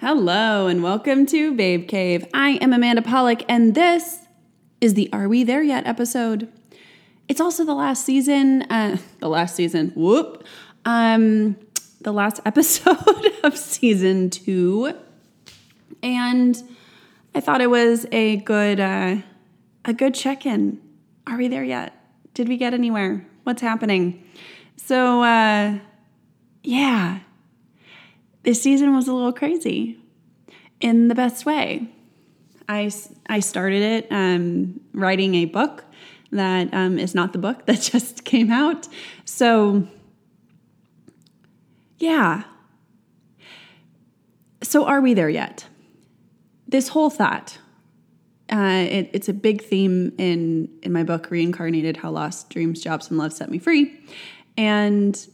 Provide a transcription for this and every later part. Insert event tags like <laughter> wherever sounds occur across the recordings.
Hello, and welcome to Babe Cave. I am Amanda Polick, and this is the Are We There Yet episode. It's also the last season, uh, <laughs> the last season, whoop, um, the last <laughs> episode of season two. And I thought it was a good, uh, a good check-in. Are we there yet? Did we get anywhere? What's happening? So, uh, yeah, this season was a little crazy in the best way. I, I started it um, writing a book that um, is not the book <laughs> that just came out. So, yeah. So, are we there yet? This whole thought, uh, it, it's a big theme in, in my book, Reincarnated How Lost Dreams, Jobs, and Love Set Me Free. And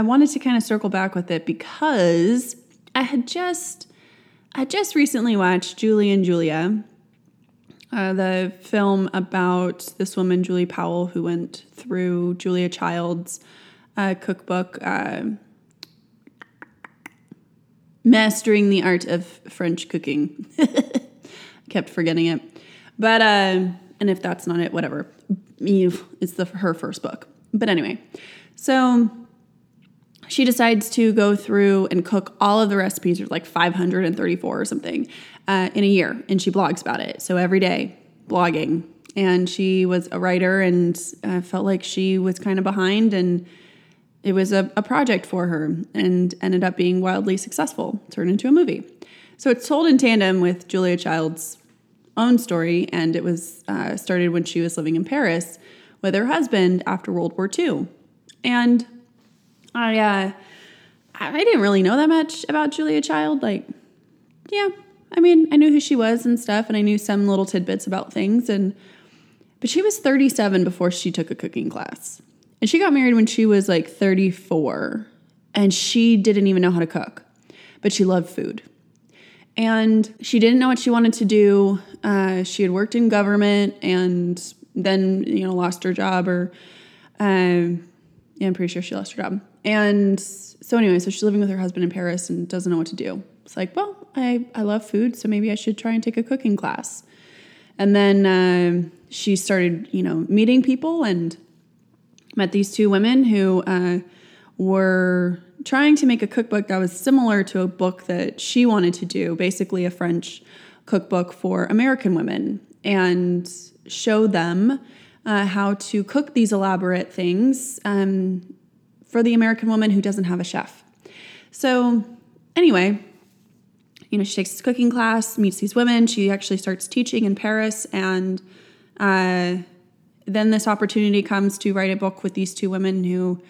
I wanted to kind of circle back with it because I had just I just recently watched Julie and Julia, uh, the film about this woman Julie Powell who went through Julia Child's uh, cookbook, uh, mastering the art of French cooking. <laughs> kept forgetting it, but uh, and if that's not it, whatever. It's the her first book, but anyway, so she decides to go through and cook all of the recipes, there's like 534 or something, uh, in a year. And she blogs about it. So every day, blogging. And she was a writer and uh, felt like she was kind of behind. And it was a, a project for her and ended up being wildly successful, turned into a movie. So it's told in tandem with Julia Child's own story. And it was uh, started when she was living in Paris with her husband after World War II. And I uh, I didn't really know that much about Julia Child. Like, yeah, I mean, I knew who she was and stuff, and I knew some little tidbits about things. And but she was 37 before she took a cooking class, and she got married when she was like 34, and she didn't even know how to cook, but she loved food. And she didn't know what she wanted to do. Uh, she had worked in government and then, you know, lost her job or, um, yeah, I'm pretty sure she lost her job. And so anyway, so she's living with her husband in Paris and doesn't know what to do. It's like, well, I, I love food, so maybe I should try and take a cooking class. And then uh, she started, you know, meeting people and met these two women who uh, were trying to make a cookbook that was similar to a book that she wanted to do, basically a French cookbook for American women, and show them uh, how to cook these elaborate things um, for the American woman who doesn't have a chef. So, anyway, you know, she takes this cooking class, meets these women. She actually starts teaching in Paris, and uh, then this opportunity comes to write a book with these two women who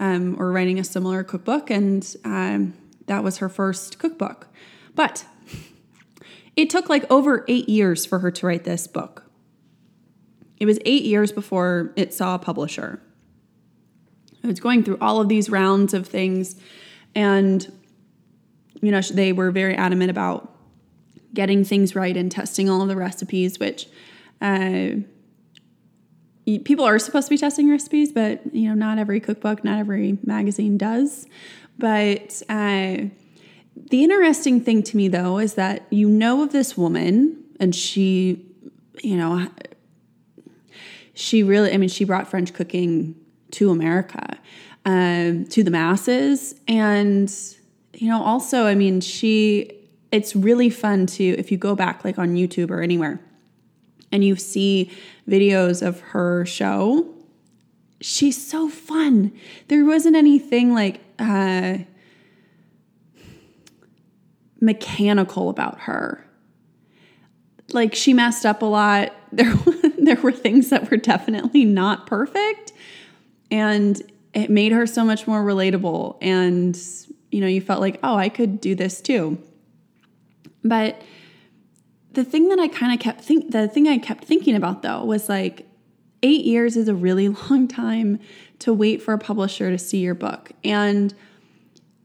um, were writing a similar cookbook, and um, that was her first cookbook. But it took like over eight years for her to write this book. It was eight years before it saw a publisher. I was going through all of these rounds of things, and you know they were very adamant about getting things right and testing all of the recipes, which uh, people are supposed to be testing recipes, but you know not every cookbook, not every magazine does. But uh, the interesting thing to me though is that you know of this woman, and she, you know, she really, I mean, she brought French cooking to America, um, to the masses. And, you know, also, I mean, she, it's really fun to, if you go back like on YouTube or anywhere and you see videos of her show, she's so fun. There wasn't anything like, uh, mechanical about her. Like she messed up a lot. <laughs> There there were things that were definitely not perfect, and it made her so much more relatable. And you know you felt like oh i could do this too. But the thing that i kind of kept think the thing i kept thinking about though was like eight years is a really <laughs> long time to wait for a publisher to see your book. And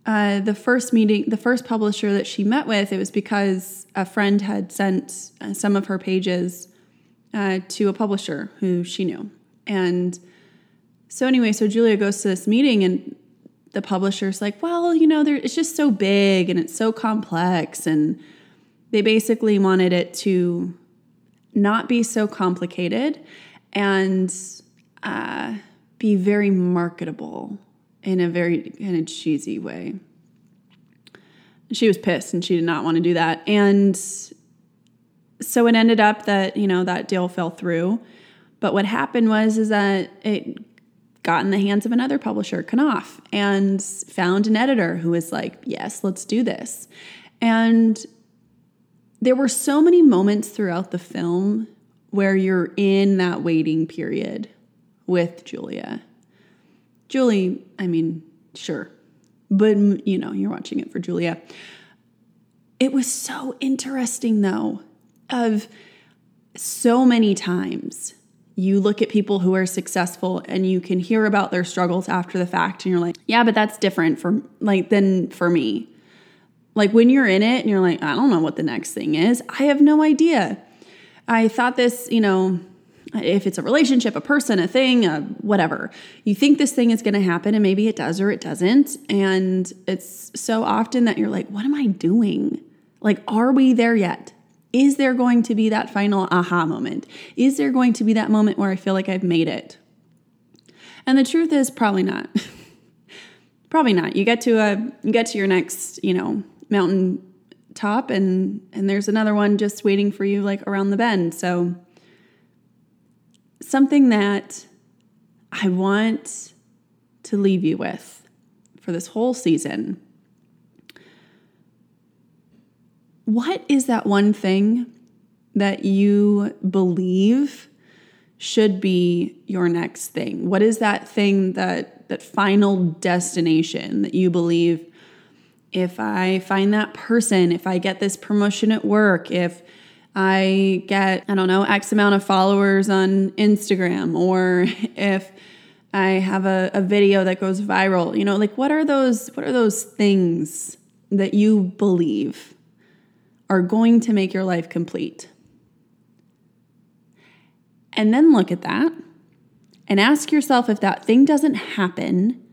uh, the first meeting the first publisher that she met with it was because a friend had sent uh, some of her pages uh, to a publisher who she knew. And so anyway, so Julia goes to this meeting and the publisher's like, well, you know, it's just so big and it's so complex. And they basically wanted it to not be so complicated and uh, be very marketable in a very kind of cheesy way. She was pissed and she did not want to do that. And so it ended up that, you know, that deal fell through. But what happened was is that it got in the hands of another publisher, Knopf, and found an editor who was like, "Yes, let's do this." And there were so many moments throughout the film where you're in that waiting period with Julia. Julie, I mean, sure, but you know, you're watching it for Julia. It was so interesting though of so many times you look at people who are successful and you can hear about their struggles after the fact and you're like, yeah, but that's different for like than for me. Like when you're in it and you're like, I don't know what the next thing is. I have no idea. I thought this, you know, if it's a relationship, a person, a thing, a whatever, you think this thing is going to happen and maybe it does or it doesn't. And it's so often that you're like, what am I doing? Like, are we there yet? Is there going to be that final aha moment? Is there going to be that moment where I feel like I've made it? And the truth is probably not. <laughs> probably not. You get to a you get to your next, you know, mountain top and and there's another one just waiting for you like around the bend. So something that I want to leave you with for this whole season what is that one thing that you believe should be your next thing? What is that thing that that final destination that you believe if I find that person, if I get this promotion at work, if I get, I don't know, X amount of followers on Instagram, or <laughs> if I have a, a video that goes viral, you know, like what are those, what are those things that you believe are going to make your life complete. And then look at that and ask yourself if that thing doesn't happen,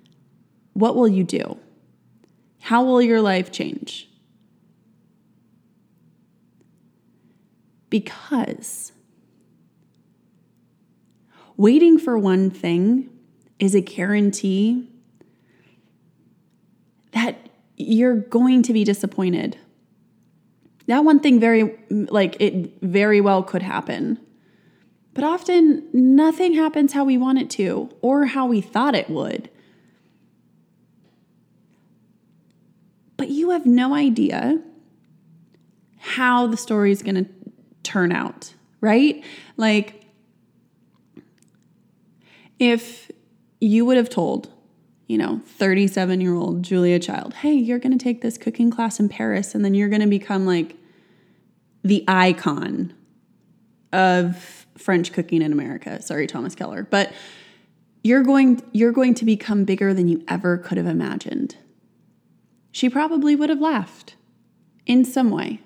what will you do? How will your life change? Because waiting for one thing is a guarantee that you're going to be disappointed that one thing very like it very well could happen. But often nothing happens how we want it to or how we thought it would. But you have no idea how the story is going to turn out, right? Like if you would have told you know, 37 year old Julia Child, hey, you're going to take this cooking class in Paris and then you're going to become like the icon of French cooking in America. Sorry, Thomas Keller. But you're going you're going to become bigger than you ever could have imagined. She probably would have laughed in some way.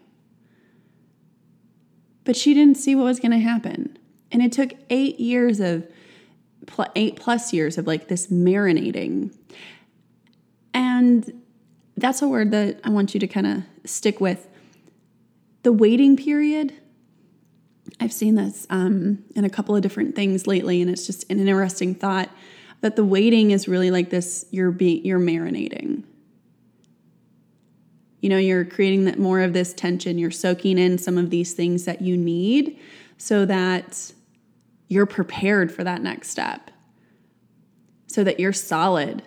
But she didn't see what was going to happen. And it took 8 years of pl- eight plus years of like this marinating. And that's a word that I want you to kind of stick with. The waiting period. I've seen this um, in a couple of different things lately, and it's just an interesting thought that the waiting is really like this you're being you're marinating you know you're creating that more of this tension you're soaking in some of these things that you need so that you're prepared for that next step so that you're solid.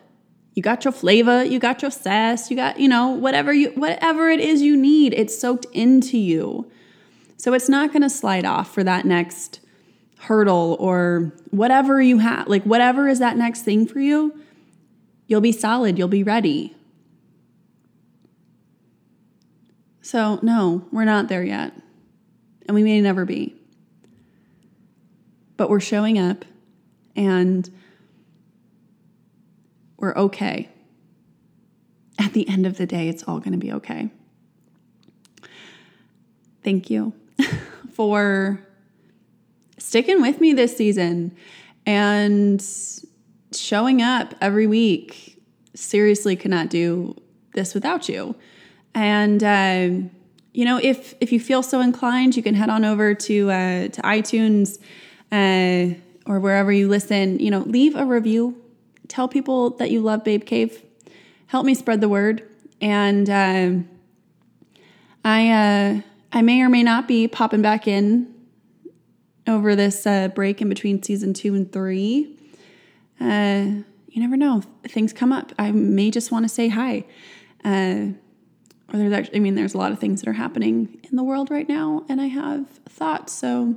You got your flavor, you got your sass, you got, you know, whatever you whatever it is you need, it's soaked into you. So it's not going to slide off for that next hurdle or whatever you have, like whatever is that next thing for you, you'll be solid, you'll be ready. So, no, we're not there yet. And we may never be but we're showing up and we're okay. At the end of the day, it's all going to be okay. Thank you <laughs> for sticking with me this season and showing up every week seriously cannot do this without you. And uh, you know, if if you feel so inclined, you can head on over to uh, to iTunes uh, or wherever you listen. You know, leave a review. Tell people that you love Babe Cave. Help me spread the word. And uh, I uh, I may or may not be popping back in over this uh, break in between season two and three. Uh, you never know; things come up. I may just want to say hi. Or there's actually, I mean, there's a lot of things that are happening in the world right now, and I have thoughts. So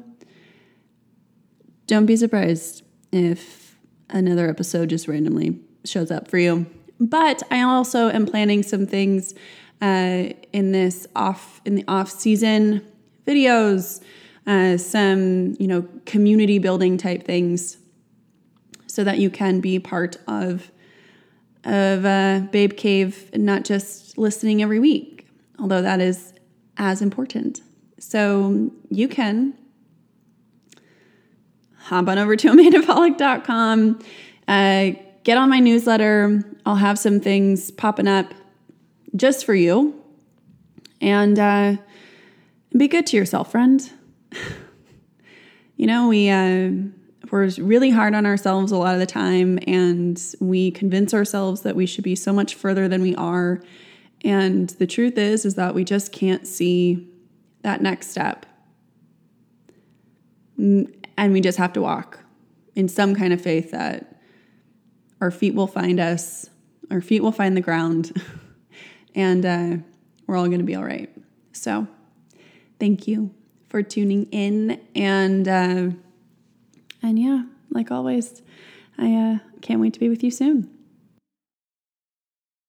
don't be surprised if another episode just randomly shows up for you. But I also am planning some things uh, in this off in the off season videos, uh, some you know community building type things, so that you can be part of of uh, Babe Cave, and not just listening every week, although that is as important. So you can hop on over to <laughs> amandapolick.com, uh, get on my newsletter. I'll have some things popping up just for you. And uh, be good to yourself, friend. <laughs> you know, we. Uh, we're really hard on ourselves a lot of the time, and we convince ourselves that we should be so much further than we are. And the truth is, is that we just can't see that next step. And we just have to walk in some kind of faith that our feet will find us, our feet will find the ground, <laughs> and uh, we're all going to be all right. So, thank you for tuning in. And, uh, and yeah, like always, I uh, can't wait to be with you soon.